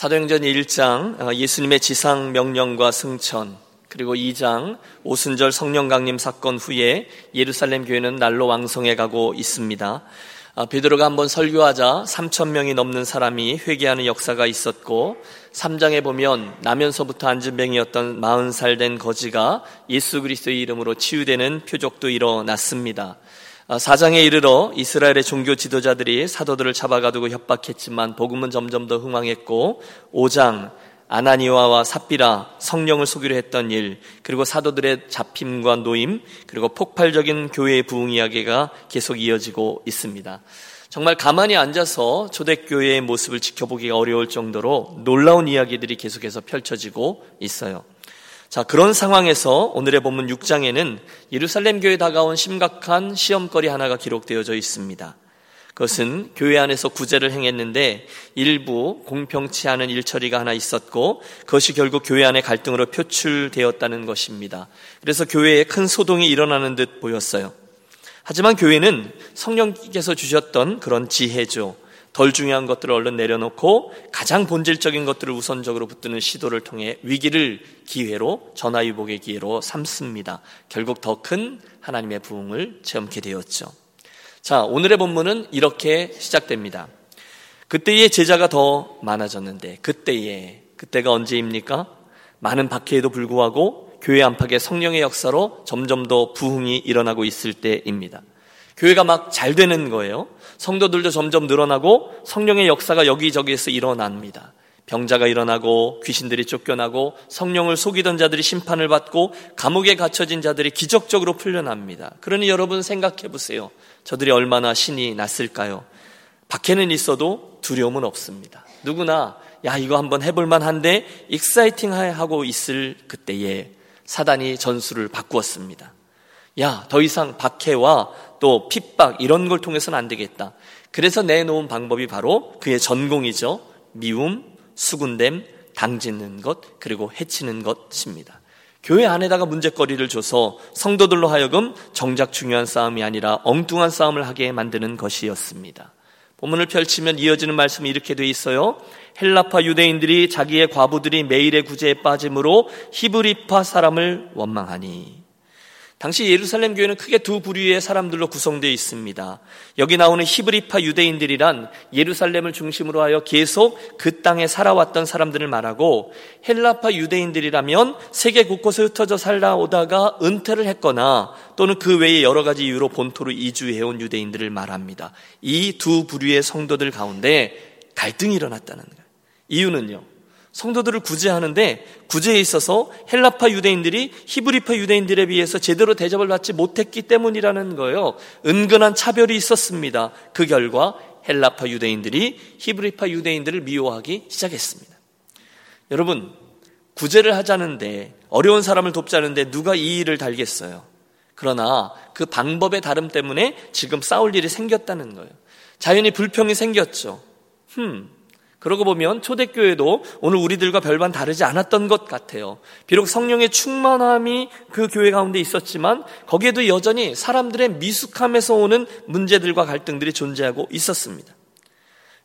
사도행전 1장 어, 예수님의 지상 명령과 승천 그리고 2장 오순절 성령 강림 사건 후에 예루살렘 교회는 날로 왕성해 가고 있습니다. 아, 베드로가 한번 설교하자 3천 명이 넘는 사람이 회개하는 역사가 있었고 3장에 보면 나면서부터 안진병이었던 40살 된 거지가 예수 그리스도의 이름으로 치유되는 표적도 일어났습니다. 4장에 아, 이르러 이스라엘의 종교 지도자들이 사도들을 잡아가두고 협박했지만 복음은 점점 더 흥황했고 5장 아나니와와 삽비라 성령을 속이려 했던 일 그리고 사도들의 잡힘과 노임 그리고 폭발적인 교회의 부흥 이야기가 계속 이어지고 있습니다. 정말 가만히 앉아서 초대교회의 모습을 지켜보기가 어려울 정도로 놀라운 이야기들이 계속해서 펼쳐지고 있어요. 자, 그런 상황에서 오늘의 본문 6장에는 예루살렘 교회에 다가온 심각한 시험거리 하나가 기록되어져 있습니다. 그것은 교회 안에서 구제를 행했는데 일부 공평치 않은 일처리가 하나 있었고 그것이 결국 교회 안의 갈등으로 표출되었다는 것입니다. 그래서 교회에 큰 소동이 일어나는 듯 보였어요. 하지만 교회는 성령께서 주셨던 그런 지혜죠. 덜 중요한 것들을 얼른 내려놓고 가장 본질적인 것들을 우선적으로 붙드는 시도를 통해 위기를 기회로 전화위복의 기회로 삼습니다. 결국 더 큰 하나님의 부흥을 체험케 되었죠. 자, 오늘의 본문은 이렇게 시작됩니다. 그때의 제자가 더 많아졌는데 그때에 그때가 언제입니까? 많은 박해에도 불구하고 교회 안팎의 성령의 역사로 점점 더 부흥이 일어나고 있을 때입니다. 교회가 막 잘 되는 거예요. 성도들도 점점 늘어나고 성령의 역사가 여기저기에서 일어납니다. 병자가 일어나고 귀신들이 쫓겨나고 성령을 속이던 자들이 심판을 받고 감옥에 갇혀진 자들이 기적적으로 풀려납니다. 그러니 여러분 생각해 보세요. 저들이 얼마나 신이 났을까요? 박해는 있어도 두려움은 없습니다. 누구나 야 이거 한번 해볼 만 한데 exciting 하고 있을 그때에 사단이 전술을 바꾸었습니다. 야, 더 이상 박해와 또 핍박 이런 걸 통해서는 안 되겠다. 그래서 내놓은 방법이 바로 그의 전공이죠. 미움, 수군댐, 당짓는 것, 그리고 해치는 것입니다. 교회 안에다가 문제거리를 줘서 성도들로 하여금 정작 중요한 싸움이 아니라 엉뚱한 싸움을 하게 만드는 것이었습니다. 본문을 펼치면 이어지는 말씀이 이렇게 돼 있어요. 헬라파 유대인들이 자기의 과부들이 매일의 구제에 빠짐으로 히브리파 사람을 원망하니 당시 예루살렘 교회는 크게 두 부류의 사람들로 구성되어 있습니다. 여기 나오는 히브리파 유대인들이란 예루살렘을 중심으로 하여 계속 그 땅에 살아왔던 사람들을 말하고 헬라파 유대인들이라면 세계 곳곳에 흩어져 살아오다가 은퇴를 했거나 또는 그 외에 여러 가지 이유로 본토로 이주해온 유대인들을 말합니다. 이 두 부류의 성도들 가운데 갈등이 일어났다는 거예요. 이유는요. 성도들을 구제하는데 구제에 있어서 헬라파 유대인들이 히브리파 유대인들에 비해서 제대로 대접을 받지 못했기 때문이라는 거예요. 은근한 차별이 있었습니다. 그 결과 헬라파 유대인들이 히브리파 유대인들을 미워하기 시작했습니다. 여러분, 구제를 하자는데 어려운 사람을 돕자는데 누가 이 일을 달겠어요? 그러나 그 방법의 다름 때문에 지금 싸울 일이 생겼다는 거예요. 자연히 불평이 생겼죠. 흠, 그러고 보면 초대교회도 오늘 우리들과 별반 다르지 않았던 것 같아요. 비록 성령의 충만함이 그 교회 가운데 있었지만 거기에도 여전히 사람들의 미숙함에서 오는 문제들과 갈등들이 존재하고 있었습니다.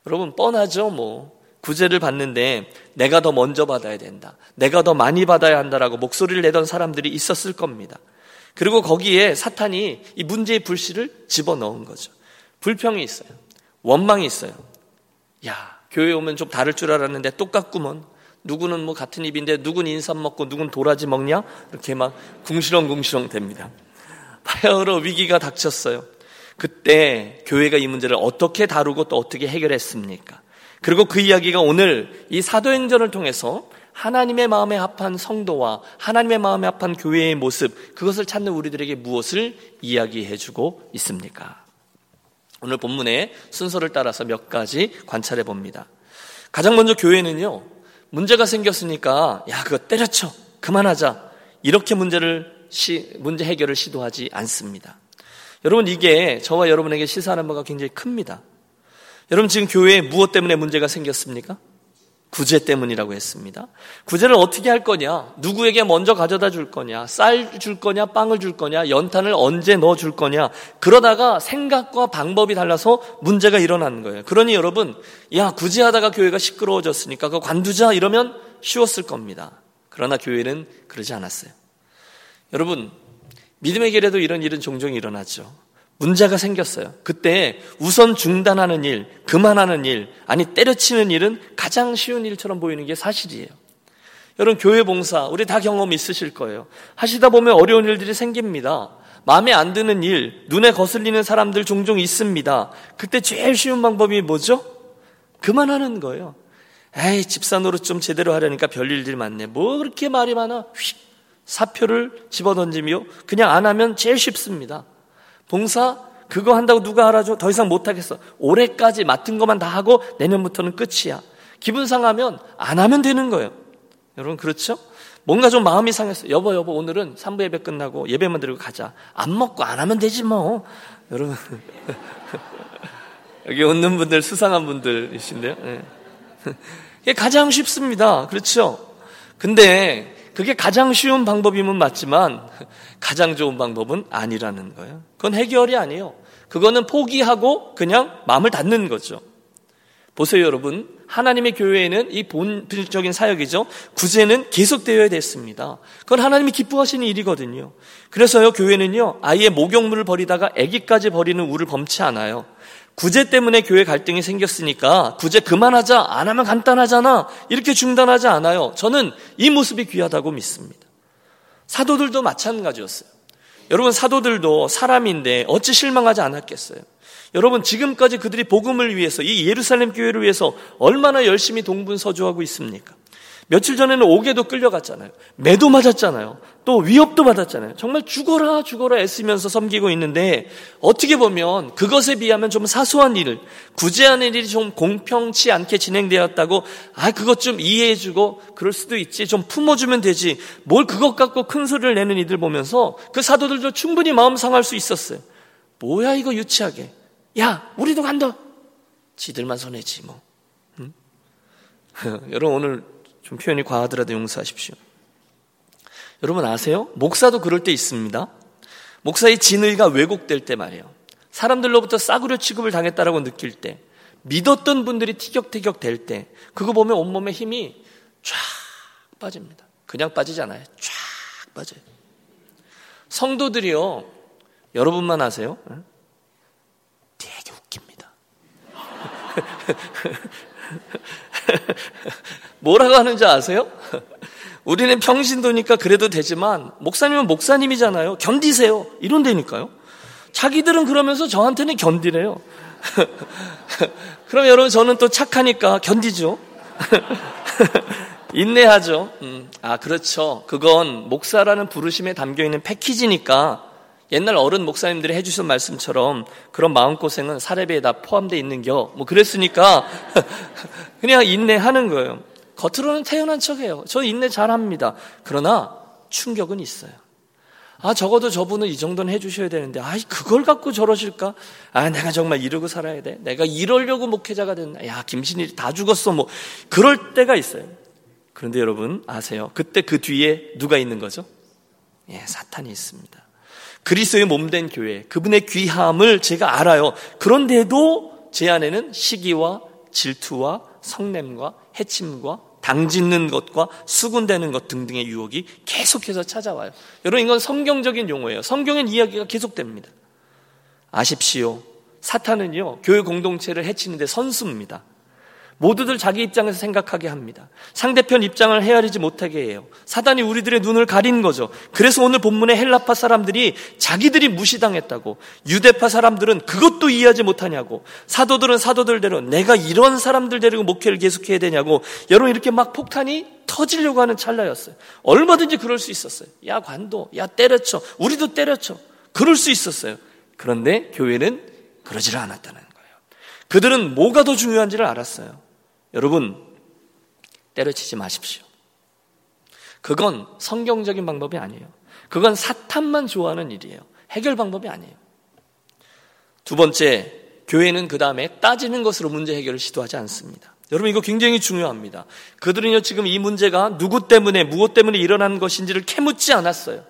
여러분 뻔하죠 뭐 구제를 받는데 내가 더 먼저 받아야 된다. 내가 더 많이 받아야 한다라고 목소리를 내던 사람들이 있었을 겁니다. 그리고 거기에 사탄이 이 문제의 불씨를 집어넣은 거죠. 불평이 있어요. 원망이 있어요. 야, 교회 오면 좀 다를 줄 알았는데 똑같구먼. 누구는 뭐 같은 입인데 누군 인삼 먹고 누군 도라지 먹냐? 이렇게 막 궁시렁궁시렁 됩니다. 파열어 위기가 닥쳤어요. 그때 교회가 이 문제를 어떻게 다루고 또 어떻게 해결했습니까? 그리고 그 이야기가 오늘 이 사도행전을 통해서 하나님의 마음에 합한 성도와 하나님의 마음에 합한 교회의 모습, 그것을 찾는 우리들에게 무엇을 이야기해 주고 있습니까? 오늘 본문의 순서를 따라서 몇 가지 관찰해 봅니다. 가장 먼저 교회는요, 문제가 생겼으니까, 야, 그거 때려쳐. 그만하자. 이렇게 문제를, 시, 문제 해결을 시도하지 않습니다. 여러분, 이게 저와 여러분에게 시사하는 바가 굉장히 큽니다. 여러분, 지금 교회에 무엇 때문에 문제가 생겼습니까? 구제 때문이라고 했습니다. 구제를 어떻게 할 거냐? 누구에게 먼저 가져다 줄 거냐? 쌀 줄 거냐? 빵을 줄 거냐? 연탄을 언제 넣어 줄 거냐? 그러다가 생각과 방법이 달라서 문제가 일어나는 거예요. 그러니 여러분, 야, 구제하다가 교회가 시끄러워졌으니까 그거 관두자 이러면 쉬웠을 겁니다. 그러나 교회는 그러지 않았어요. 여러분, 믿음의 길에도 이런 일은 종종 일어나죠. 문제가 생겼어요. 그때 우선 중단하는 일, 그만하는 일, 아니 때려치는 일은 가장 쉬운 일처럼 보이는 게 사실이에요. 여러분 교회 봉사 우리 다 경험 있으실 거예요. 하시다 보면 어려운 일들이 생깁니다. 마음에 안 드는 일, 눈에 거슬리는 사람들 종종 있습니다. 그때 제일 쉬운 방법이 뭐죠? 그만하는 거예요. 에이 집사 노릇 좀 제대로 하려니까 별일들이 많네. 뭐 그렇게 말이 많아? 휙 사표를 집어던지며 그냥 안 하면 제일 쉽습니다. 봉사 그거 한다고 누가 알아줘? 더 이상 못하겠어. 올해까지 맡은 것만 다 하고 내년부터는 끝이야. 기분 상하면 안 하면 되는 거예요. 여러분 그렇죠? 뭔가 좀 마음이 상했어. 여보 여보 오늘은 3부 예배 끝나고 예배만 드리고 가자. 안 먹고 안 하면 되지 뭐. 여러분 여기 웃는 분들 수상한 분들이신데요. 네. 이게 가장 쉽습니다. 그렇죠? 근데 그게 가장 쉬운 방법이면 맞지만 가장 좋은 방법은 아니라는 거예요. 그건 해결이 아니에요. 그거는 포기하고 그냥 마음을 닫는 거죠. 보세요, 여러분. 하나님의 교회에는 이 본질적인 사역이죠. 구제는 계속되어야 됐습니다. 그건 하나님이 기뻐하시는 일이거든요. 그래서요, 교회는요, 아이의 목욕물을 버리다가 아기까지 버리는 우를 범치 않아요. 구제 때문에 교회 갈등이 생겼으니까 구제 그만하자 안 하면 간단하잖아 이렇게 중단하지 않아요. 저는 이 모습이 귀하다고 믿습니다. 사도들도 마찬가지였어요. 여러분 사도들도 사람인데 어찌 실망하지 않았겠어요? 여러분 지금까지 그들이 복음을 위해서 이 예루살렘 교회를 위해서 얼마나 열심히 동분서주하고 있습니까? 며칠 전에는 옥에도 끌려갔잖아요. 매도 맞았잖아요. 또 위협도 받았잖아요. 정말 죽어라 죽어라 애쓰면서 섬기고 있는데 어떻게 보면 그것에 비하면 좀 사소한 일을 구제 하는 일이 좀 공평치 않게 진행되었다고 아 그것 좀 이해해주고 그럴 수도 있지 좀 품어주면 되지 뭘 그것 갖고 큰 소리를 내는 이들 보면서 그 사도들도 충분히 마음 상할 수 있었어요. 뭐야 이거 유치하게 야 우리도 간다. 지들만 손해지 뭐. 응? 여러분 오늘 좀 표현이 과하더라도 용서하십시오. 여러분 아세요? 목사도 그럴 때 있습니다. 목사의 진의가 왜곡될 때 말이에요. 사람들로부터 싸구려 취급을 당했다라고 느낄 때, 믿었던 분들이 티격태격 될 때, 그거 보면 온몸에 힘이 쫙 빠집니다. 그냥 빠지지 않아요. 쫙 빠져요. 성도들이요, 여러분만 아세요? 되게 웃깁니다. 뭐라고 하는지 아세요? 우리는 평신도니까 그래도 되지만 목사님은 목사님이잖아요. 견디세요. 이런다니까요. 자기들은 그러면서 저한테는 견디래요. 그럼 여러분 저는 또 착하니까 견디죠. 인내하죠. 음, 아 그렇죠. 그건 목사라는 부르심에 담겨 있는 패키지니까 옛날 어른 목사님들이 해주신 말씀처럼 그런 마음고생은 사례비에 다 포함되어 있는겨. 뭐 그랬으니까 그냥 인내하는 거예요. 겉으로는 태연한 척해요. 저 인내 잘합니다. 그러나 충격은 있어요. 아 적어도 저분은 이 정도는 해주셔야 되는데 아 그걸 갖고 저러실까? 아 내가 정말 이러고 살아야 돼. 내가 이러려고 목회자가 됐나? 야 김신일이 다 죽었어. 뭐 그럴 때가 있어요. 그런데 여러분 아세요? 그때 그 뒤에 누가 있는 거죠? 예, 사탄이 있습니다. 그리스도의 몸된 교회, 그분의 귀함을 제가 알아요. 그런데도 제 안에는 시기와 질투와 성냄과 해침과 당 짓는 것과 수군대는 것 등등의 유혹이 계속해서 찾아와요. 여러분 이건 성경적인 용어예요. 성경엔 이야기가 계속됩니다. 아십시오. 사탄은요, 교회 공동체를 해치는데 선수입니다. 모두들 자기 입장에서 생각하게 합니다. 상대편 입장을 헤아리지 못하게 해요. 사단이 우리들의 눈을 가린 거죠. 그래서 오늘 본문의 헬라파 사람들이 자기들이 무시당했다고, 유대파 사람들은 그것도 이해하지 못하냐고, 사도들은 사도들대로 내가 이런 사람들 데리고 목회를 계속해야 되냐고, 여러분 이렇게 막 폭탄이 터지려고 하는 찰나였어요. 얼마든지 그럴 수 있었어요. 야 관도, 야 때려쳐, 우리도 때려쳐. 그럴 수 있었어요. 그런데 교회는 그러지를 않았다는 거예요. 그들은 뭐가 더 중요한지를 알았어요. 여러분, 때려치지 마십시오. 그건 성경적인 방법이 아니에요. 그건 사탄만 좋아하는 일이에요. 해결 방법이 아니에요. 두 번째, 교회는 그 다음에 따지는 것으로 문제 해결을 시도하지 않습니다. 여러분 이거 굉장히 중요합니다. 그들은요 지금 이 문제가 누구 때문에 무엇 때문에 일어난 것인지를 캐묻지 않았어요.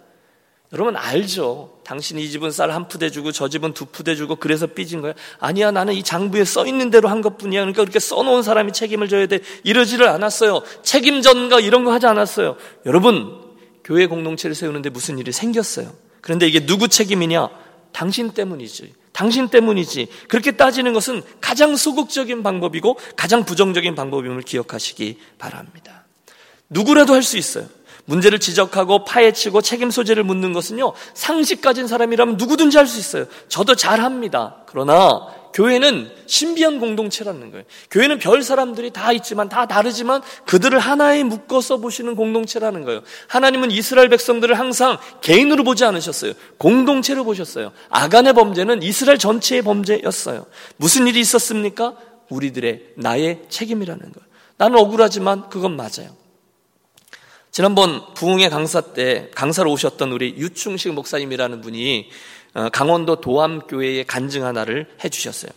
여러분 알죠? 당신이 이 집은 쌀 한 푸대 주고 저 집은 두 푸대 주고 그래서 삐진 거야? 아니야 나는 이 장부에 써 있는 대로 한 것뿐이야. 그러니까 그렇게 써놓은 사람이 책임을 져야 돼. 이러지를 않았어요. 책임 전가 이런 거 하지 않았어요. 여러분 교회 공동체를 세우는데 무슨 일이 생겼어요. 그런데 이게 누구 책임이냐? 당신 때문이지. 당신 때문이지. 그렇게 따지는 것은 가장 소극적인 방법이고 가장 부정적인 방법임을 기억하시기 바랍니다. 누구라도 할 수 있어요. 문제를 지적하고 파헤치고 책임 소재를 묻는 것은요, 상식 가진 사람이라면 누구든지 할 수 있어요. 저도 잘 합니다. 그러나 교회는 신비한 공동체라는 거예요. 교회는 별 사람들이 다 있지만 다 다르지만 그들을 하나에 묶어서 보시는 공동체라는 거예요. 하나님은 이스라엘 백성들을 항상 개인으로 보지 않으셨어요. 공동체로 보셨어요. 아간의 범죄는 이스라엘 전체의 범죄였어요. 무슨 일이 있었습니까? 우리들의 나의 책임이라는 거예요. 나는 억울하지만 그건 맞아요. 지난번 부흥의 강사 때 강사로 오셨던 우리 유충식 목사님이라는 분이 어, 강원도 도암교회의 간증 하나를 해주셨어요.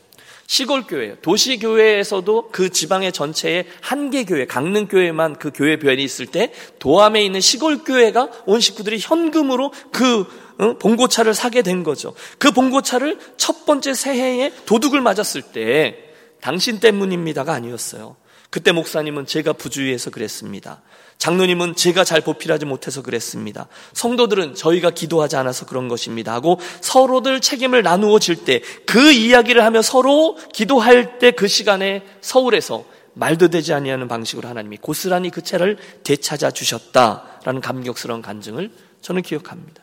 시골 교회, 도시 교회에서도 그 지방의 전체에 한 개 교회, 강릉 교회만 그 교회 변이 있을 때 도암에 있는 시골 교회가 온 식구들이 현금으로 그 어, 봉고차를 사게 된 거죠. 그 봉고차를 첫 번째 새해에 도둑을 맞았을 때 당신 때문입니다가 아니었어요. 그때 목사님은 제가 부주의해서 그랬습니다. 장로님은 제가 잘 보필하지 못해서 그랬습니다. 성도들은 저희가 기도하지 않아서 그런 것입니다. 하고 서로들 책임을 나누어 질 때 그 이야기를 하며 서로 기도할 때 그 시간에 서울에서 말도 되지 아니하는 방식으로 하나님이 고스란히 그 채를 되찾아 주셨다라는 감격스러운 간증을 저는 기억합니다.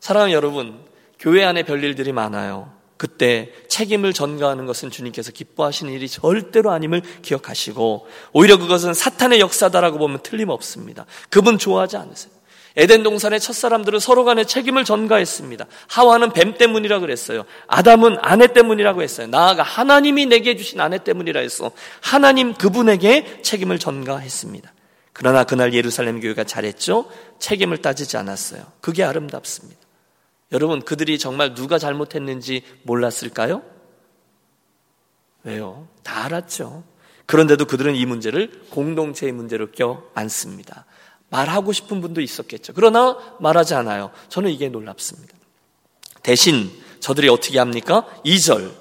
사랑하는 여러분, 교회 안에 별일들이 많아요. 그때 책임을 전가하는 것은 주님께서 기뻐하시는 일이 절대로 아님을 기억하시고 오히려 그것은 사탄의 역사다라고 보면 틀림없습니다. 그분 좋아하지 않으세요. 에덴 동산의 첫 사람들은 서로 간에 책임을 전가했습니다. 하와는 뱀 때문이라 그랬어요. 아담은 아내 때문이라고 했어요. 나아가 하나님이 내게 주신 아내 때문이라 했어. 하나님 그분에게 책임을 전가했습니다. 그러나 그날 예루살렘 교회가 잘했죠? 책임을 따지지 않았어요. 그게 아름답습니다. 여러분, 그들이 정말 누가 잘못했는지 몰랐을까요? 왜요? 다 알았죠. 그런데도 그들은 이 문제를 공동체의 문제로 껴 안습니다. 말하고 싶은 분도 있었겠죠. 그러나 말하지 않아요. 저는 이게 놀랍습니다. 대신 저들이 어떻게 합니까? 2절.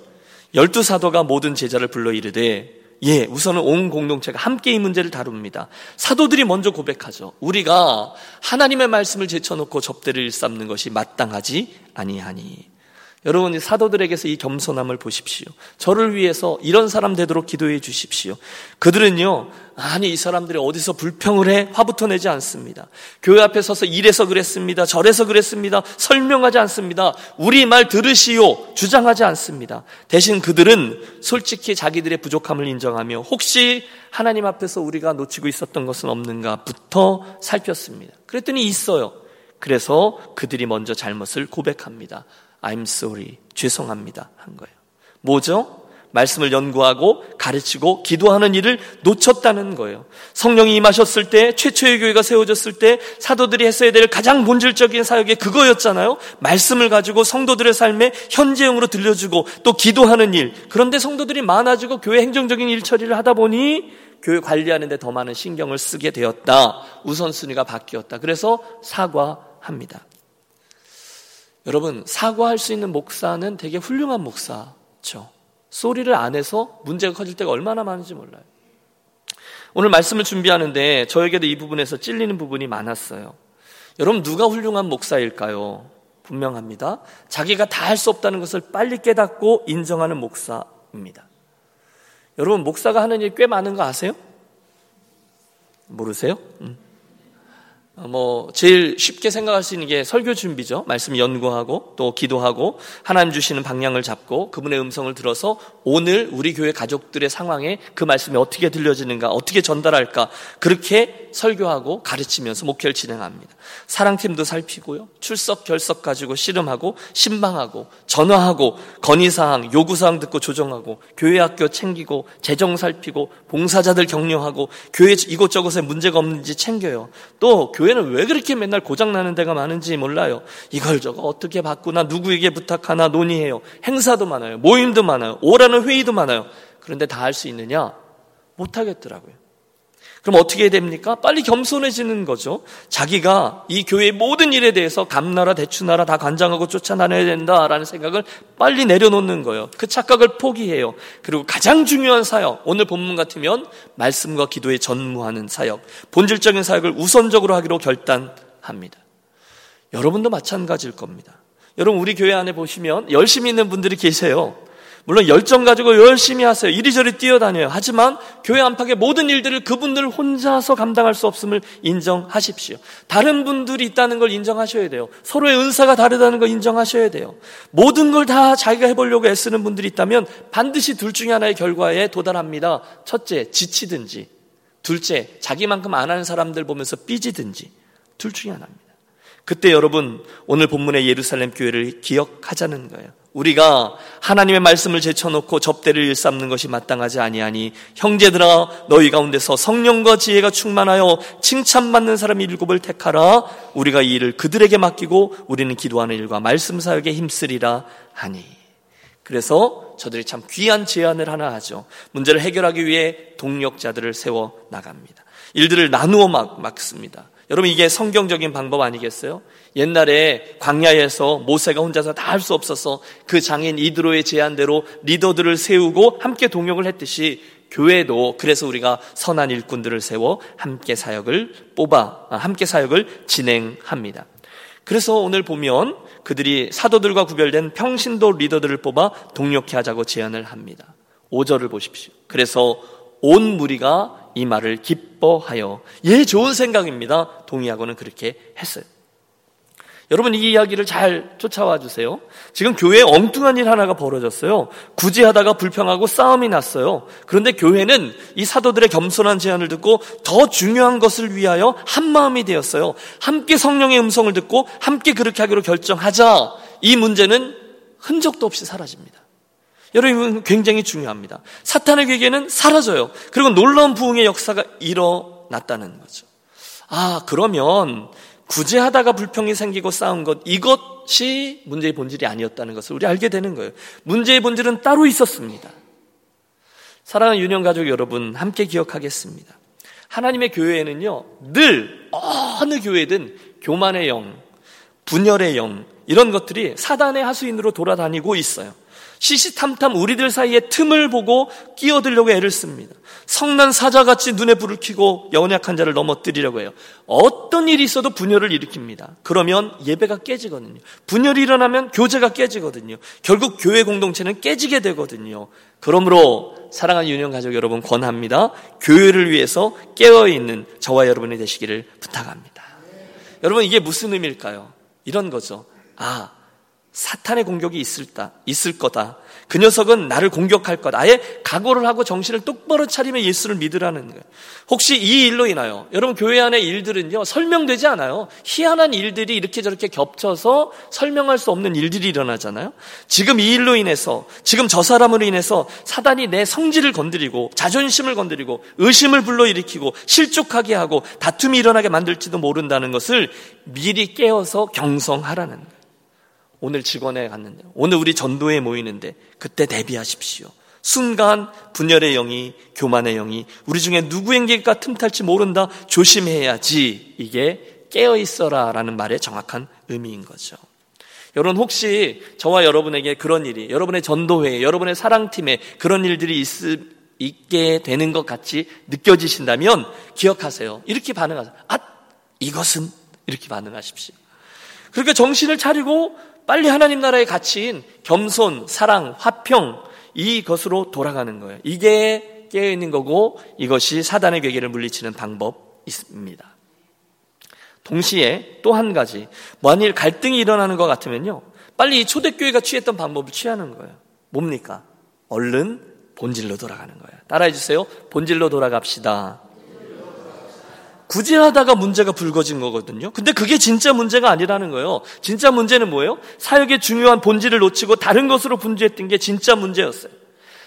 열두 사도가 모든 제자를 불러 이르되 예, 우선은 온 공동체가 함께 이 문제를 다룹니다. 사도들이 먼저 고백하죠. 우리가 하나님의 말씀을 제쳐놓고 접대를 일삼는 것이 마땅하지 아니하니. 여러분 사도들에게서 이 겸손함을 보십시오. 저를 위해서 이런 사람 되도록 기도해 주십시오. 그들은요, 아니 이 사람들이 어디서 불평을 해 화부터 내지 않습니다. 교회 앞에 서서 이래서 그랬습니다. 저래서 그랬습니다. 설명하지 않습니다. 우리 말 들으시오 주장하지 않습니다. 대신 그들은 솔직히 자기들의 부족함을 인정하며 혹시 하나님 앞에서 우리가 놓치고 있었던 것은 없는가부터 살폈습니다. 그랬더니 있어요. 그래서 그들이 먼저 잘못을 고백합니다. I'm sorry. 죄송합니다. 한 거예요. 뭐죠? 말씀을 연구하고 가르치고 기도하는 일을 놓쳤다는 거예요. 성령이 임하셨을 때 최초의 교회가 세워졌을 때 사도들이 했어야 될 가장 본질적인 사역이 그거였잖아요. 말씀을 가지고 성도들의 삶에 현재형으로 들려주고 또 기도하는 일. 그런데 성도들이 많아지고 교회 행정적인 일 처리를 하다 보니 교회 관리하는 데 더 많은 신경을 쓰게 되었다. 우선순위가 바뀌었다. 그래서 사과합니다. 여러분, 사과할 수 있는 목사는 되게 훌륭한 목사죠. 소리를 안 해서 문제가 커질 때가 얼마나 많은지 몰라요. 오늘 말씀을 준비하는데 저에게도 이 부분에서 찔리는 부분이 많았어요. 여러분, 누가 훌륭한 목사일까요? 분명합니다. 자기가 다 할 수 없다는 것을 빨리 깨닫고 인정하는 목사입니다. 여러분, 목사가 하는 일 꽤 많은 거 아세요? 모르세요? 음. 어, 뭐 제일 쉽게 생각할 수 있는 게 설교 준비죠. 말씀 연구하고 또 기도하고 하나님 주시는 방향을 잡고 그분의 음성을 들어서 오늘 우리 교회 가족들의 상황에 그 말씀이 어떻게 들려지는가, 어떻게 전달할까 그렇게 설교하고 가르치면서 목회를 진행합니다. 사랑팀도 살피고요. 출석 결석 가지고 씨름하고 신방하고 전화하고 건의사항, 요구사항 듣고 조정하고 교회 학교 챙기고 재정 살피고 봉사자들 격려하고 교회 이곳저곳에 문제가 없는지 챙겨요. 또 교회 는 왜 그렇게 맨날 고장나는 데가 많은지 몰라요. 이걸 저거 어떻게 바꾸나 누구에게 부탁하나 논의해요. 행사도 많아요. 모임도 많아요. 오라는 회의도 많아요. 그런데 다 할 수 있느냐? 못하겠더라고요. 그럼 어떻게 해야 됩니까? 빨리 겸손해지는 거죠. 자기가 이 교회의 모든 일에 대해서 감나라 대추나라 다 관장하고 쫓아다녀야 된다라는 생각을 빨리 내려놓는 거예요. 그 착각을 포기해요. 그리고 가장 중요한 사역, 오늘 본문 같으면 말씀과 기도에 전무하는 사역, 본질적인 사역을 우선적으로 하기로 결단합니다. 여러분도 마찬가지일 겁니다. 여러분 우리 교회 안에 보시면 열심히 있는 분들이 계세요. 물론 열정 가지고 열심히 하세요. 이리저리 뛰어다녀요. 하지만 교회 안팎의 모든 일들을 그분들 혼자서 감당할 수 없음을 인정하십시오. 다른 분들이 있다는 걸 인정하셔야 돼요. 서로의 은사가 다르다는 걸 인정하셔야 돼요. 모든 걸 다 자기가 해보려고 애쓰는 분들이 있다면 반드시 둘 중에 하나의 결과에 도달합니다. 첫째, 지치든지. 둘째, 자기만큼 안 하는 사람들 보면서 삐지든지. 둘 중에 하나입니다. 그때 여러분, 오늘 본문의 예루살렘 교회를 기억하자는 거예요. 우리가 하나님의 말씀을 제쳐놓고 접대를 일삼는 것이 마땅하지 아니하니 형제들아 너희 가운데서 성령과 지혜가 충만하여 칭찬받는 사람 일곱을 택하라 우리가 이 일을 그들에게 맡기고 우리는 기도하는 일과 말씀 사역에 힘쓰리라 하니 그래서 저들이 참 귀한 제안을 하나 하죠. 문제를 해결하기 위해 동력자들을 세워 나갑니다. 일들을 나누어 막, 막습니다. 여러분 이게 성경적인 방법 아니겠어요? 옛날에 광야에서 모세가 혼자서 다 할 수 없어서 그 장인 이드로의 제안대로 리더들을 세우고 함께 동역을 했듯이 교회도 그래서 우리가 선한 일꾼들을 세워 함께 사역을 뽑아 아, 함께 사역을 진행합니다. 그래서 오늘 보면 그들이 사도들과 구별된 평신도 리더들을 뽑아 동력케 하자고 제안을 합니다. 5절을 보십시오. 그래서 온 무리가 이 말을 기뻐하여 예 좋은 생각입니다. 동의하고는 그렇게 했어요. 여러분 이 이야기를 잘 쫓아와 주세요. 지금 교회에 엉뚱한 일 하나가 벌어졌어요. 굳이 하다가 불평하고 싸움이 났어요. 그런데 교회는 이 사도들의 겸손한 제안을 듣고 더 중요한 것을 위하여 한 마음이 되었어요. 함께 성령의 음성을 듣고 함께 그렇게 하기로 결정하자. 이 문제는 흔적도 없이 사라집니다. 여러분 굉장히 중요합니다. 사탄의 괴계는 사라져요. 그리고 놀라운 부흥의 역사가 일어났다는 거죠. 아, 그러면 구제하다가 불평이 생기고 싸운 것 이것이 문제의 본질이 아니었다는 것을 우리 알게 되는 거예요. 문제의 본질은 따로 있었습니다. 사랑하는 유년 가족 여러분 함께 기억하겠습니다. 하나님의 교회에는요 늘 어느 교회든 교만의 영, 분열의 영 이런 것들이 사단의 하수인으로 돌아다니고 있어요. 시시탐탐 우리들 사이에 틈을 보고 끼어들려고 애를 씁니다. 성난 사자같이 눈에 불을 켜고 연약한 자를 넘어뜨리려고 해요. 어떤 일이 있어도 분열을 일으킵니다. 그러면 예배가 깨지거든요. 분열이 일어나면 교제가 깨지거든요. 결국 교회 공동체는 깨지게 되거든요. 그러므로 사랑하는 유년 가족 여러분 권합니다. 교회를 위해서 깨어 있는 저와 여러분이 되시기를 부탁합니다. 여러분 이게 무슨 의미일까요? 이런 거죠. 아, 사탄의 공격이 있을 다, 있을 거다. 그 녀석은 나를 공격할 것. 아예 각오를 하고 정신을 똑바로 차리며 예수를 믿으라는 거예요. 혹시 이 일로 인하여 여러분 교회 안의 일들은요 설명되지 않아요. 희한한 일들이 이렇게 저렇게 겹쳐서 설명할 수 없는 일들이 일어나잖아요. 지금 이 일로 인해서 지금 저 사람으로 인해서 사단이 내 성질을 건드리고 자존심을 건드리고 의심을 불러일으키고 실족하게 하고 다툼이 일어나게 만들지도 모른다는 것을 미리 깨어서 경성하라는 거예요. 오늘 직원에 갔는데, 오늘 우리 전도에 모이는데, 그때 대비하십시오. 순간 분열의 영이, 교만의 영이 우리 중에 누구에게가 틈탈지 모른다. 조심해야지. 이게 깨어 있어라 라는 말의 정확한 의미인 거죠. 여러분 혹시 저와 여러분에게 그런 일이, 여러분의 전도회에, 여러분의 사랑팀에 그런 일들이 있, 있게 되는 것 같이 느껴지신다면 기억하세요. 이렇게 반응하세요. 아, 이것은 이렇게 반응하십시오. 그렇게 정신을 차리고 빨리 하나님 나라의 가치인 겸손, 사랑, 화평 이것으로 돌아가는 거예요. 이게 깨어 있는 거고 이것이 사단의 괴계를 물리치는 방법입니다. 동시에 또 한 가지 만일 갈등이 일어나는 것 같으면요. 빨리 이 초대교회가 취했던 방법을 취하는 거예요. 뭡니까? 얼른 본질로 돌아가는 거예요. 따라해 주세요. 본질로 돌아갑시다. 구제하다가 문제가 불거진 거거든요. 근데 그게 진짜 문제가 아니라는 거예요. 진짜 문제는 뭐예요? 사역의 중요한 본질을 놓치고 다른 것으로 분주했던 게 진짜 문제였어요.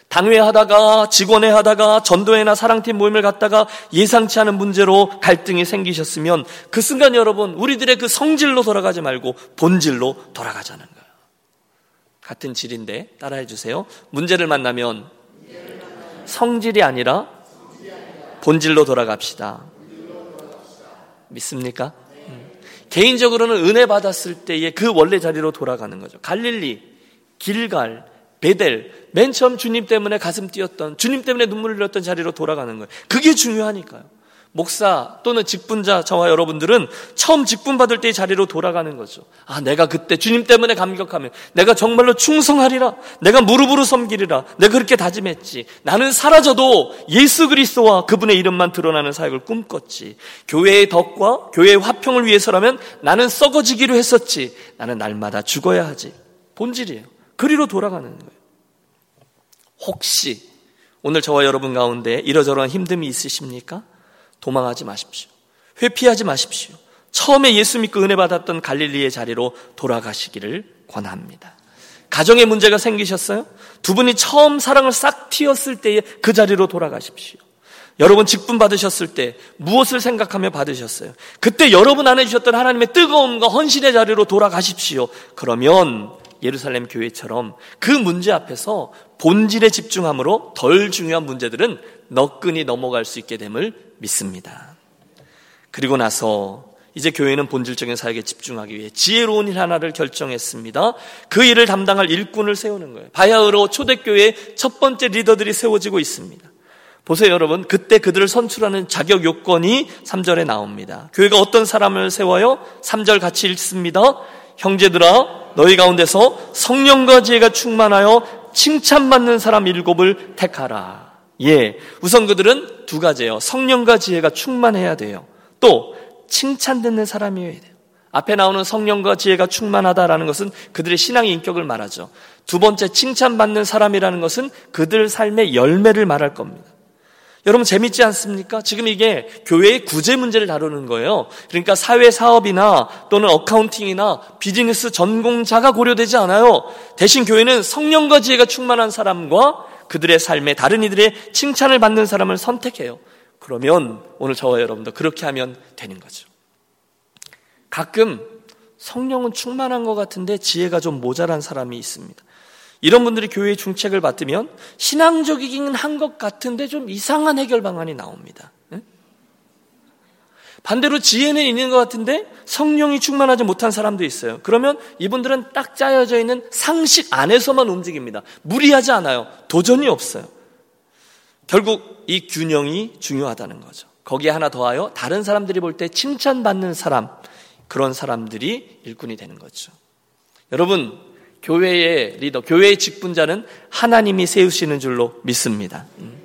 당회 하다가 직원회 하다가 전도회나 사랑팀 모임을 갖다가 예상치 않은 문제로 갈등이 생기셨으면 그 순간 여러분 우리들의 그 성질로 돌아가지 말고 본질로 돌아가자는 거예요. 같은 질인데 따라해 주세요. 문제를 만나면 성질이 아니라 본질로 돌아갑시다. 믿습니까? 음. 개인적으로는 은혜 받았을 때의 그 원래 자리로 돌아가는 거죠. 갈릴리, 길갈, 베델, 맨 처음 주님 때문에 가슴 뛰었던, 주님 때문에 눈물을 흘렸던 자리로 돌아가는 거예요. 그게 중요하니까요. 목사 또는 직분자 저와 여러분들은 처음 직분 받을 때의 자리로 돌아가는 거죠. 아, 내가 그때 주님 때문에 감격하면 내가 정말로 충성하리라. 내가 무릎으로 섬기리라. 내가 그렇게 다짐했지. 나는 사라져도 예수 그리스도와 그분의 이름만 드러나는 사역을 꿈꿨지. 교회의 덕과 교회의 화평을 위해서라면 나는 썩어지기로 했었지. 나는 날마다 죽어야 하지. 본질이에요. 그리로 돌아가는 거예요. 혹시 오늘 저와 여러분 가운데 이러저러한 힘듦이 있으십니까? 도망하지 마십시오. 회피하지 마십시오. 처음에 예수 믿고 은혜 받았던 갈릴리의 자리로 돌아가시기를 권합니다. 가정에 문제가 생기셨어요? 두 분이 처음 사랑을 싹 튀었을 때에 그 자리로 돌아가십시오. 여러분 직분 받으셨을 때 무엇을 생각하며 받으셨어요? 그때 여러분 안에 주셨던 하나님의 뜨거움과 헌신의 자리로 돌아가십시오. 그러면 예루살렘 교회처럼 그 문제 앞에서 본질에 집중함으로 덜 중요한 문제들은 너끈히 넘어갈 수 있게 됨을 믿습니다. 그리고 나서 이제 교회는 본질적인 사역에 집중하기 위해 지혜로운 일 하나를 결정했습니다. 그 일을 담당할 일꾼을 세우는 거예요. 바야흐로 초대교회의 첫 번째 리더들이 세워지고 있습니다. 보세요, 여러분. 그때 그들을 선출하는 자격 요건이 3절에 나옵니다. 교회가 어떤 사람을 세워요? 3절 같이 읽습니다. 형제들아, 너희 가운데서 성령과 지혜가 충만하여 칭찬받는 사람 일곱을 택하라. 예. 우선 그들은 두 가지예요. 성령과 지혜가 충만해야 돼요. 또 칭찬 듣는 사람이어야 돼요. 앞에 나오는 성령과 지혜가 충만하다라는 것은 그들의 신앙의 인격을 말하죠. 두 번째 칭찬받는 사람이라는 것은 그들 삶의 열매를 말할 겁니다. 여러분 재밌지 않습니까? 지금 이게 교회의 구제 문제를 다루는 거예요. 그러니까 사회 사업이나 또는 어카운팅이나 비즈니스 전공자가 고려되지 않아요. 대신 교회는 성령과 지혜가 충만한 사람과 그들의 삶에 다른 이들의 칭찬을 받는 사람을 선택해요. 그러면 오늘 저와 여러분도 그렇게 하면 되는 거죠. 가끔 성령은 충만한 것 같은데 지혜가 좀 모자란 사람이 있습니다. 이런 분들이 교회의 중책을 받으면 신앙적이긴 한 것 같은데 좀 이상한 해결 방안이 나옵니다. 반대로 지혜는 있는 것 같은데 성령이 충만하지 못한 사람도 있어요. 그러면 이분들은 딱 짜여져 있는 상식 안에서만 움직입니다. 무리하지 않아요. 도전이 없어요. 결국 이 균형이 중요하다는 거죠. 거기에 하나 더하여 다른 사람들이 볼 때 칭찬받는 사람, 그런 사람들이 일꾼이 되는 거죠. 여러분, 교회의 리더, 교회의 직분자는 하나님이 세우시는 줄로 믿습니다. 음.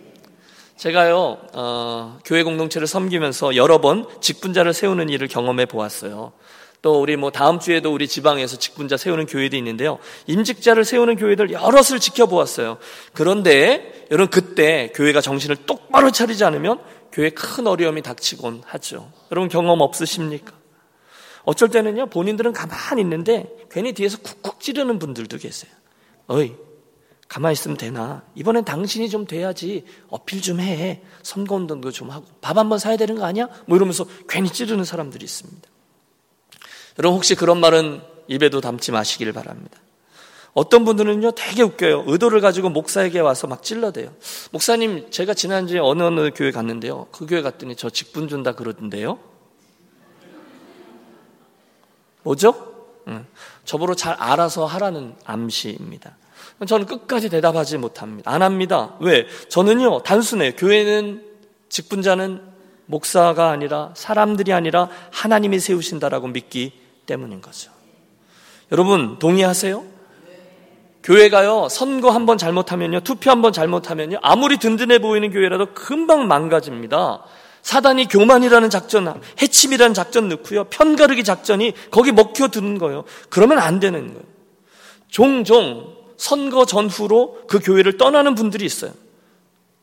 제가요, 어, 교회 공동체를 섬기면서 여러 번 직분자를 세우는 일을 경험해 보았어요. 또 우리 뭐 다음 주에도 우리 지방에서 직분자 세우는 교회도 있는데요. 임직자를 세우는 교회들 여럿을 지켜보았어요. 그런데 여러분 그때 교회가 정신을 똑바로 차리지 않으면 교회에 큰 어려움이 닥치곤 하죠. 여러분 경험 없으십니까? 어쩔 때는요, 본인들은 가만히 있는데 괜히 뒤에서 쿡쿡 찌르는 분들도 계세요. 어이, 가만히 있으면 되나? 이번엔 당신이 좀 돼야지 어필 좀 해. 선거운동도 좀 하고. 밥 한번 사야 되는 거 아니야? 뭐 이러면서 괜히 찌르는 사람들이 있습니다. 여러분 혹시 그런 말은 입에도 담지 마시길 바랍니다. 어떤 분들은요 되게 웃겨요. 의도를 가지고 목사에게 와서 막 찔러대요. 목사님 제가 지난주에 어느 어느 교회 갔는데요. 그 교회 갔더니 저 직분 준다 그러던데요. 뭐죠? 응. 저보러 잘 알아서 하라는 암시입니다. 저는 끝까지 대답하지 못합니다. 안 합니다. 왜? 저는요, 단순해요. 교회는 직분자는 목사가 아니라 사람들이 아니라 하나님이 세우신다라고 믿기 때문인 거죠. 여러분, 동의하세요? 교회가요, 선거 한 번 잘못하면요, 투표 한 번 잘못하면요, 아무리 든든해 보이는 교회라도 금방 망가집니다. 사단이 교만이라는 작전, 해침이라는 작전 넣고요, 편가르기 작전이 거기 먹혀드는 거예요. 그러면 안 되는 거예요. 종종 선거 전후로 그 교회를 떠나는 분들이 있어요.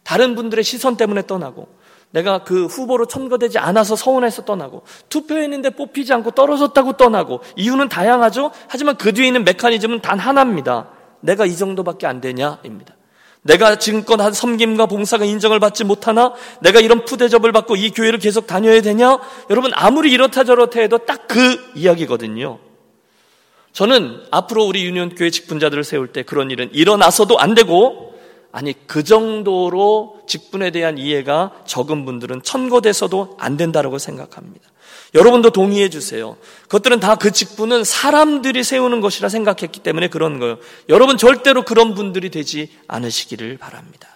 다른 분들의 시선 때문에 떠나고 내가 그 후보로 선거되지 않아서 서운해서 떠나고 투표했는데 뽑히지 않고 떨어졌다고 떠나고 이유는 다양하죠. 하지만 그 뒤에 있는 메커니즘은 단 하나입니다. 내가 이 정도밖에 안 되냐입니다. 내가 지금껏 한 섬김과 봉사가 인정을 받지 못하나 내가 이런 푸대접을 받고 이 교회를 계속 다녀야 되냐? 여러분 아무리 이렇다 저렇다 해도 딱 그 이야기거든요. 저는 앞으로 우리 유니온교회 직분자들을 세울 때 그런 일은 일어나서도 안 되고 아니 그 정도로 직분에 대한 이해가 적은 분들은 천거돼서도 안 된다고 생각합니다. 여러분도 동의해 주세요. 그것들은 다 그 직분은 사람들이 세우는 것이라 생각했기 때문에 그런 거예요. 여러분 절대로 그런 분들이 되지 않으시기를 바랍니다.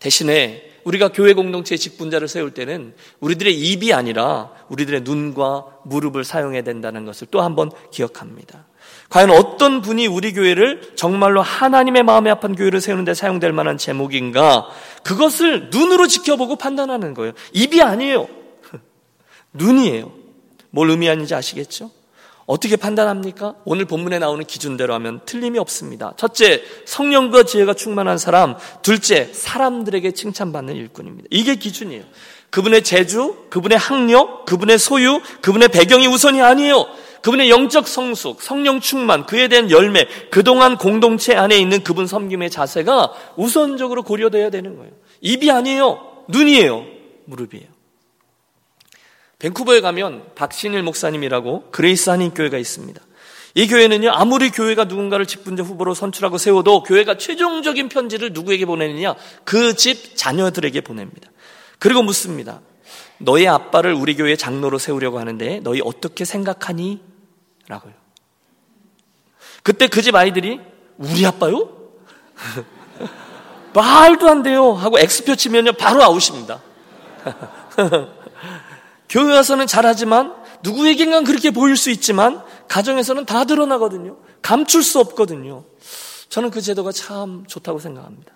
대신에 우리가 교회 공동체의 직분자를 세울 때는 우리들의 입이 아니라 우리들의 눈과 무릎을 사용해야 된다는 것을 또 한번 기억합니다. 과연 어떤 분이 우리 교회를 정말로 하나님의 마음에 합한 교회를 세우는데 사용될 만한 제목인가? 그것을 눈으로 지켜보고 판단하는 거예요. 입이 아니에요. 눈이에요. 뭘 의미하는지 아시겠죠? 어떻게 판단합니까? 오늘 본문에 나오는 기준대로 하면 틀림이 없습니다. 첫째, 성령과 지혜가 충만한 사람. 둘째, 사람들에게 칭찬받는 일꾼입니다. 이게 기준이에요. 그분의 재주, 그분의 학력, 그분의 소유, 그분의 배경이 우선이 아니에요. 그분의 영적 성숙, 성령 충만, 그에 대한 열매, 그동안 공동체 안에 있는 그분 섬김의 자세가 우선적으로 고려돼야 되는 거예요. 입이 아니에요. 눈이에요. 무릎이에요. 밴쿠버에 가면 박신일 목사님이라고 그레이스 한인교회가 있습니다. 이 교회는요, 아무리 교회가 누군가를 직분자 후보로 선출하고 세워도 교회가 최종적인 편지를 누구에게 보내느냐? 그 집 자녀들에게 보냅니다. 그리고 묻습니다. 너의 아빠를 우리 교회 장로로 세우려고 하는데 너희 어떻게 생각하니? 라고요. 그때 그 집 아이들이 우리 아빠요? 말도 안 돼요. 하고 엑스표 치면요, 바로 아웃입니다. 교회 와서는 잘하지만 누구에겐간 그렇게 보일 수 있지만 가정에서는 다 드러나거든요. 감출 수 없거든요. 저는 그 제도가 참 좋다고 생각합니다.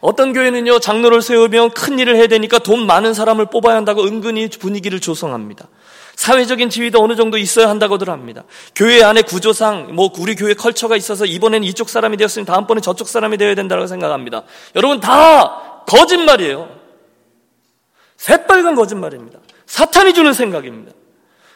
어떤 교회는요, 장로를 세우면 큰 일을 해야 되니까 돈 많은 사람을 뽑아야 한다고 은근히 분위기를 조성합니다. 사회적인 지위도 어느 정도 있어야 한다고들 합니다. 교회 안에 구조상, 뭐, 우리 교회 컬처가 있어서 이번에는 이쪽 사람이 되었으니 다음번에 저쪽 사람이 되어야 된다고 생각합니다. 여러분, 다 거짓말이에요. 새빨간 거짓말입니다. 사탄이 주는 생각입니다.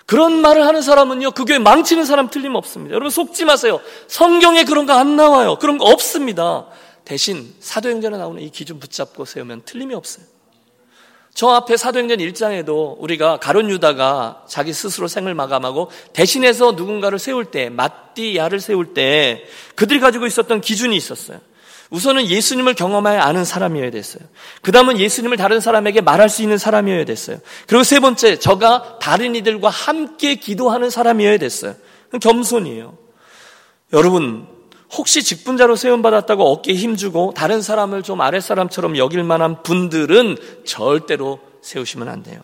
그런 말을 하는 사람은요, 그 교회 망치는 사람 틀림없습니다. 여러분 속지 마세요. 성경에 그런 거 안 나와요. 그런 거 없습니다. 대신 사도행전에 나오는 이 기준 붙잡고 세우면 틀림이 없어요. 저 앞에 사도행전 1장에도 우리가 가론 유다가 자기 스스로 생을 마감하고 대신해서 누군가를 세울 때, 마띠야를 세울 때 그들이 가지고 있었던 기준이 있었어요. 우선은 예수님을 경험하여 아는 사람이어야 됐어요. 그 다음은 예수님을 다른 사람에게 말할 수 있는 사람이어야 됐어요. 그리고 세 번째, 저가 다른 이들과 함께 기도하는 사람이어야 됐어요. 겸손이에요. 여러분, 혹시 직분자로 세움받았다고 어깨에 힘주고 다른 사람을 좀 아랫사람처럼 여길 만한 분들은 절대로 세우시면 안 돼요.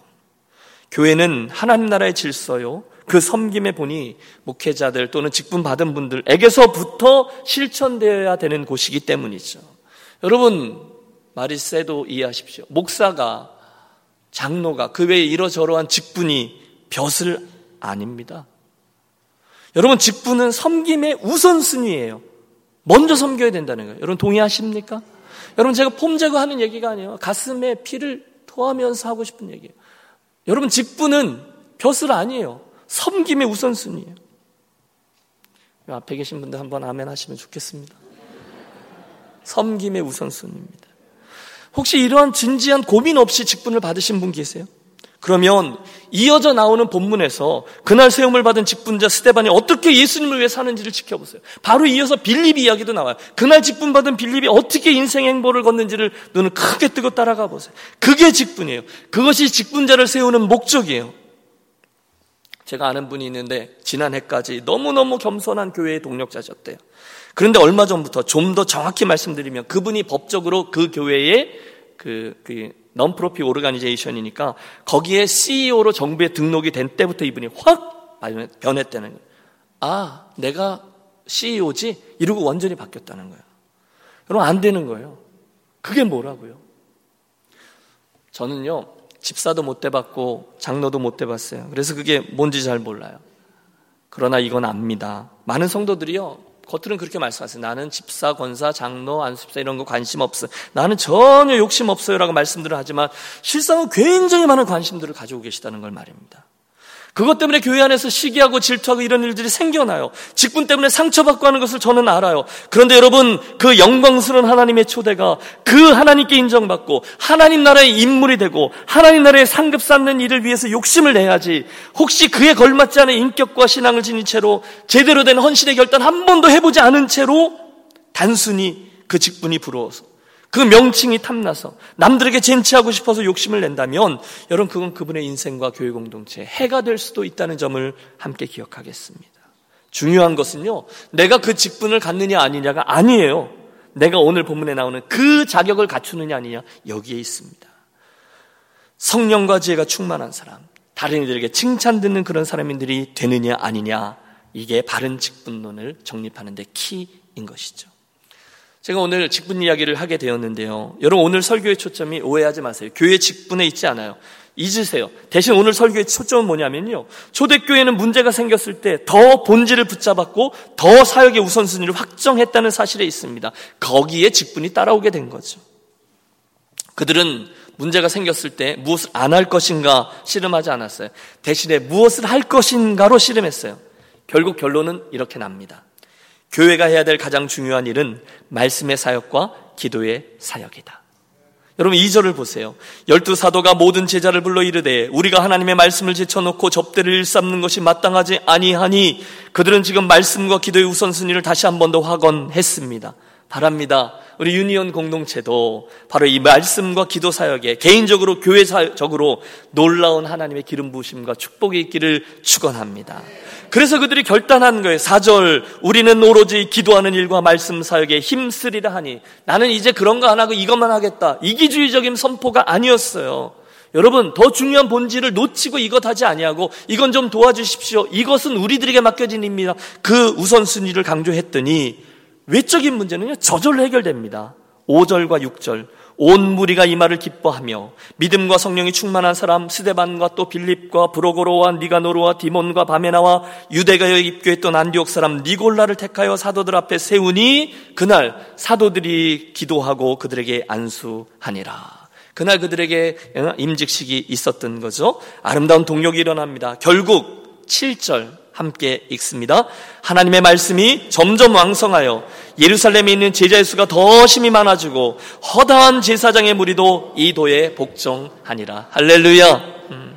교회는 하나님 나라의 질서요. 그 섬김의 본이 목회자들 또는 직분 받은 분들에게서부터 실천되어야 되는 곳이기 때문이죠. 여러분, 말이 세도 이해하십시오. 목사가, 장로가 그 외에 이러저러한 직분이 벼슬 아닙니다. 여러분, 직분은 섬김의 우선순위예요. 먼저 섬겨야 된다는 거예요. 여러분, 동의하십니까? 여러분, 제가 폼 제거하는 얘기가 아니에요. 가슴에 피를 토하면서 하고 싶은 얘기예요. 여러분, 직분은 벼슬 아니에요. 섬김의 우선순위예요. 앞에 계신 분들 한번 아멘 하시면 좋겠습니다. 섬김의 우선순위입니다. 혹시 이러한 진지한 고민 없이 직분을 받으신 분 계세요? 그러면 이어져 나오는 본문에서 그날 세움을 받은 직분자 스테반이 어떻게 예수님을 위해 사는지를 지켜보세요. 바로 이어서 빌립 이야기도 나와요. 그날 직분 받은 빌립이 어떻게 인생 행보를 걷는지를 눈을 크게 뜨고 따라가 보세요. 그게 직분이에요. 그것이 직분자를 세우는 목적이에요. 제가 아는 분이 있는데 지난해까지 너무너무 겸손한 교회의 동력자셨대요. 그런데 얼마 전부터 좀 더 정확히 말씀드리면 그분이 법적으로 그 교회의 그, 그 non-profit 오르가니제이션이니까 거기에 CEO로 정부에 등록이 된 때부터 이분이 확 변했다는 거예요. 아, 내가 CEO지? 이러고 완전히 바뀌었다는 거예요. 여러분, 안 되는 거예요. 그게 뭐라고요? 저는요, 집사도 못 돼봤고 장로도 못 돼봤어요. 그래서 그게 뭔지 잘 몰라요. 그러나 이건 압니다. 많은 성도들이요. 겉으로는 그렇게 말씀하세요. 나는 집사, 권사, 장로, 안수집사 이런 거 관심 없어. 나는 전혀 욕심 없어요라고 말씀들을 하지만 실상은 굉장히 많은 관심들을 가지고 계시다는 걸 말입니다. 그것 때문에 교회 안에서 시기하고 질투하고 이런 일들이 생겨나요. 직분 때문에 상처받고 하는 것을 저는 알아요. 그런데 여러분, 그 영광스러운 하나님의 초대가 그 하나님께 인정받고 하나님 나라의 인물이 되고 하나님 나라의 상급 쌓는 일을 위해서 욕심을 내야지. 혹시 그에 걸맞지 않은 인격과 신앙을 지닌 채로 제대로 된 헌신의 결단 한 번도 해보지 않은 채로 단순히 그 직분이 부러워서 그 명칭이 탐나서 남들에게 젠치하고 싶어서 욕심을 낸다면 여러분 그건 그분의 인생과 교회 공동체 해가 될 수도 있다는 점을 함께 기억하겠습니다. 중요한 것은요. 내가 그 직분을 갖느냐 아니냐가 아니에요. 내가 오늘 본문에 나오는 그 자격을 갖추느냐 아니냐 여기에 있습니다. 성령과 지혜가 충만한 사람, 다른 이들에게 칭찬 듣는 그런 사람들이 되느냐 아니냐 이게 바른 직분론을 정립하는 데 키인 것이죠. 제가 오늘 직분 이야기를 하게 되었는데요. 여러분 오늘 설교의 초점이 오해하지 마세요. 교회 직분에 있지 않아요. 잊으세요. 대신 오늘 설교의 초점은 뭐냐면요. 초대교회는 문제가 생겼을 때 더 본질을 붙잡았고 더 사역의 우선순위를 확정했다는 사실에 있습니다. 거기에 직분이 따라오게 된 거죠. 그들은 문제가 생겼을 때 무엇을 안 할 것인가 씨름하지 않았어요. 대신에 무엇을 할 것인가로 씨름했어요. 결국 결론은 이렇게 납니다. 교회가 해야 될 가장 중요한 일은 말씀의 사역과 기도의 사역이다. 여러분 2절을 보세요. 열두 사도가 모든 제자를 불러 이르되 우리가 하나님의 말씀을 제쳐놓고 접대를 일삼는 것이 마땅하지 아니하니 그들은 지금 말씀과 기도의 우선순위를 다시 한 번 더 확언했습니다. 바랍니다. 우리 유니온 공동체도 바로 이 말씀과 기도 사역에 개인적으로 교회적으로 놀라운 하나님의 기름 부으심과 축복이 있기를 축원합니다. 그래서 그들이 결단한 거예요. 4절 우리는 오로지 기도하는 일과 말씀 사역에 힘쓰리라 하니 나는 이제 그런 거 안 하고 이것만 하겠다. 이기주의적인 선포가 아니었어요. 여러분 더 중요한 본질을 놓치고 이것 하지 아니하고 이건 좀 도와주십시오. 이것은 우리들에게 맡겨진 일입니다. 그 우선순위를 강조했더니 외적인 문제는요 저절로 해결됩니다. 5절과 6절 온 무리가 이 말을 기뻐하며 믿음과 성령이 충만한 사람 스데반과 또 빌립과 브로고로와 니가노르와 디몬과 바메나와 유대가에 입교했던 안디옥 사람 니골라를 택하여 사도들 앞에 세우니 그날 사도들이 기도하고 그들에게 안수하니라. 그날 그들에게 임직식이 있었던 거죠. 아름다운 동력이 일어납니다. 결국 7절 함께 읽습니다. 하나님의 말씀이 점점 왕성하여 예루살렘에 있는 제자의 수가 더 심히 많아지고 허다한 제사장의 무리도 이 도에 복종하니라. 할렐루야. 음.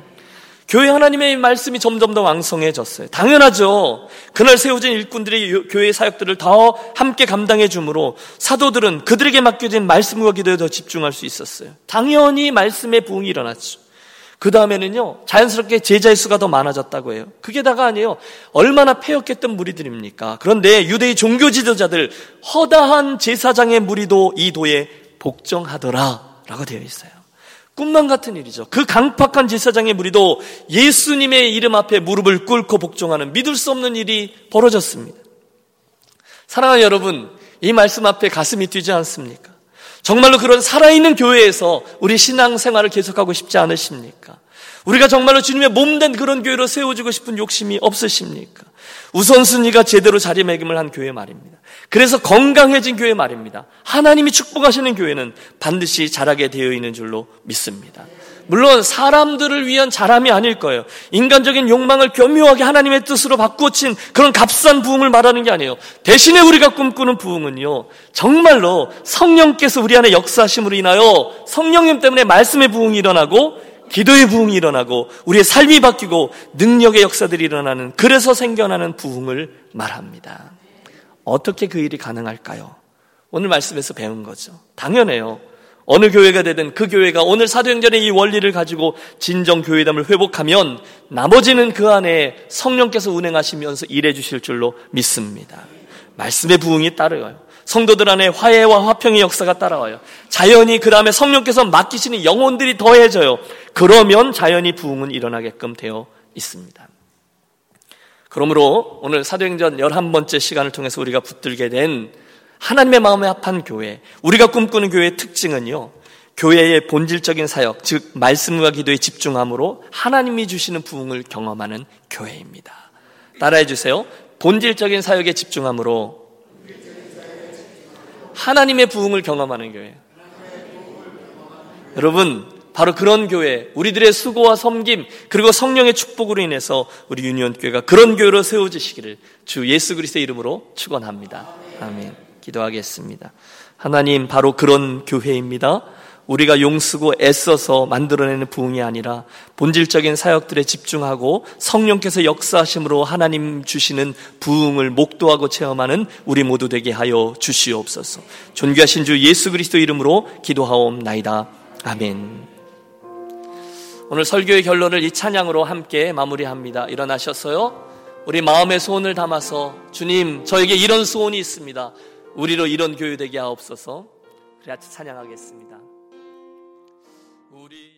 교회 하나님의 말씀이 점점 더 왕성해졌어요. 당연하죠. 그날 세워진 일꾼들이 교회 사역들을 더 함께 감당해 주므로 사도들은 그들에게 맡겨진 말씀과 기도에 더 집중할 수 있었어요. 당연히 말씀의 부흥이 일어났죠. 그 다음에는요, 자연스럽게 제자의 수가 더 많아졌다고 해요. 그게 다가 아니에요. 얼마나 폐역했던 무리들입니까? 그런데 유대의 종교 지도자들, 허다한 제사장의 무리도 이 도에 복종하더라. 라고 되어 있어요. 꿈만 같은 일이죠. 그 강팍한 제사장의 무리도 예수님의 이름 앞에 무릎을 꿇고 복종하는 믿을 수 없는 일이 벌어졌습니다. 사랑하는 여러분, 이 말씀 앞에 가슴이 뛰지 않습니까? 정말로 그런 살아있는 교회에서 우리 신앙생활을 계속하고 싶지 않으십니까? 우리가 정말로 주님의 몸된 그런 교회로 세워주고 싶은 욕심이 없으십니까? 우선순위가 제대로 자리매김을 한 교회 말입니다. 그래서 건강해진 교회 말입니다. 하나님이 축복하시는 교회는 반드시 자라게 되어 있는 줄로 믿습니다. 물론 사람들을 위한 자람이 아닐 거예요. 인간적인 욕망을 교묘하게 하나님의 뜻으로 바꾸친 그런 값싼 부흥을 말하는 게 아니에요. 대신에 우리가 꿈꾸는 부흥은요. 정말로 성령께서 우리 안에 역사하심으로 인하여 성령님 때문에 말씀의 부흥이 일어나고 기도의 부흥이 일어나고 우리의 삶이 바뀌고 능력의 역사들이 일어나는 그래서 생겨나는 부흥을 말합니다. 어떻게 그 일이 가능할까요? 오늘 말씀에서 배운 거죠. 당연해요. 어느 교회가 되든 그 교회가 오늘 사도행전의 이 원리를 가지고 진정 교회담을 회복하면 나머지는 그 안에 성령께서 운행하시면서 일해 주실 줄로 믿습니다. 말씀의 부흥이 따르어요. 성도들 안에 화해와 화평의 역사가 따라와요. 자연히 그 다음에 성령께서 맡기시는 영혼들이 더해져요. 그러면 자연히 부흥은 일어나게끔 되어 있습니다. 그러므로 오늘 사도행전 11번째 시간을 통해서 우리가 붙들게 된 하나님의 마음에 합한 교회, 우리가 꿈꾸는 교회의 특징은요, 교회의 본질적인 사역, 즉 말씀과 기도에 집중함으로 하나님이 주시는 부흥을 경험하는 교회입니다. 따라해 주세요. 본질적인 사역에 집중함으로 하나님의 부흥을 경험하는 교회. 여러분, 바로 그런 교회, 우리들의 수고와 섬김, 그리고 성령의 축복으로 인해서 우리 유니온 교회가 그런 교회로 세워지시기를 주 예수 그리스도의 이름으로 축원합니다. 아멘. 기도하겠습니다. 하나님 바로 그런 교회입니다. 우리가 용쓰고 애써서 만들어내는 부흥이 아니라 본질적인 사역들에 집중하고 성령께서 역사하심으로 하나님 주시는 부흥을 목도하고 체험하는 우리 모두 되게 하여 주시옵소서. 존귀하신 주 예수 그리스도 이름으로 기도하옵나이다. 아멘. 오늘 설교의 결론을 이 찬양으로 함께 마무리합니다. 일어나셨어요? 우리 마음의 소원을 담아서 주님, 저에게 이런 소원이 있습니다. 우리로 이런 교회 되게 하옵소서. 그래 찬양하겠습니다.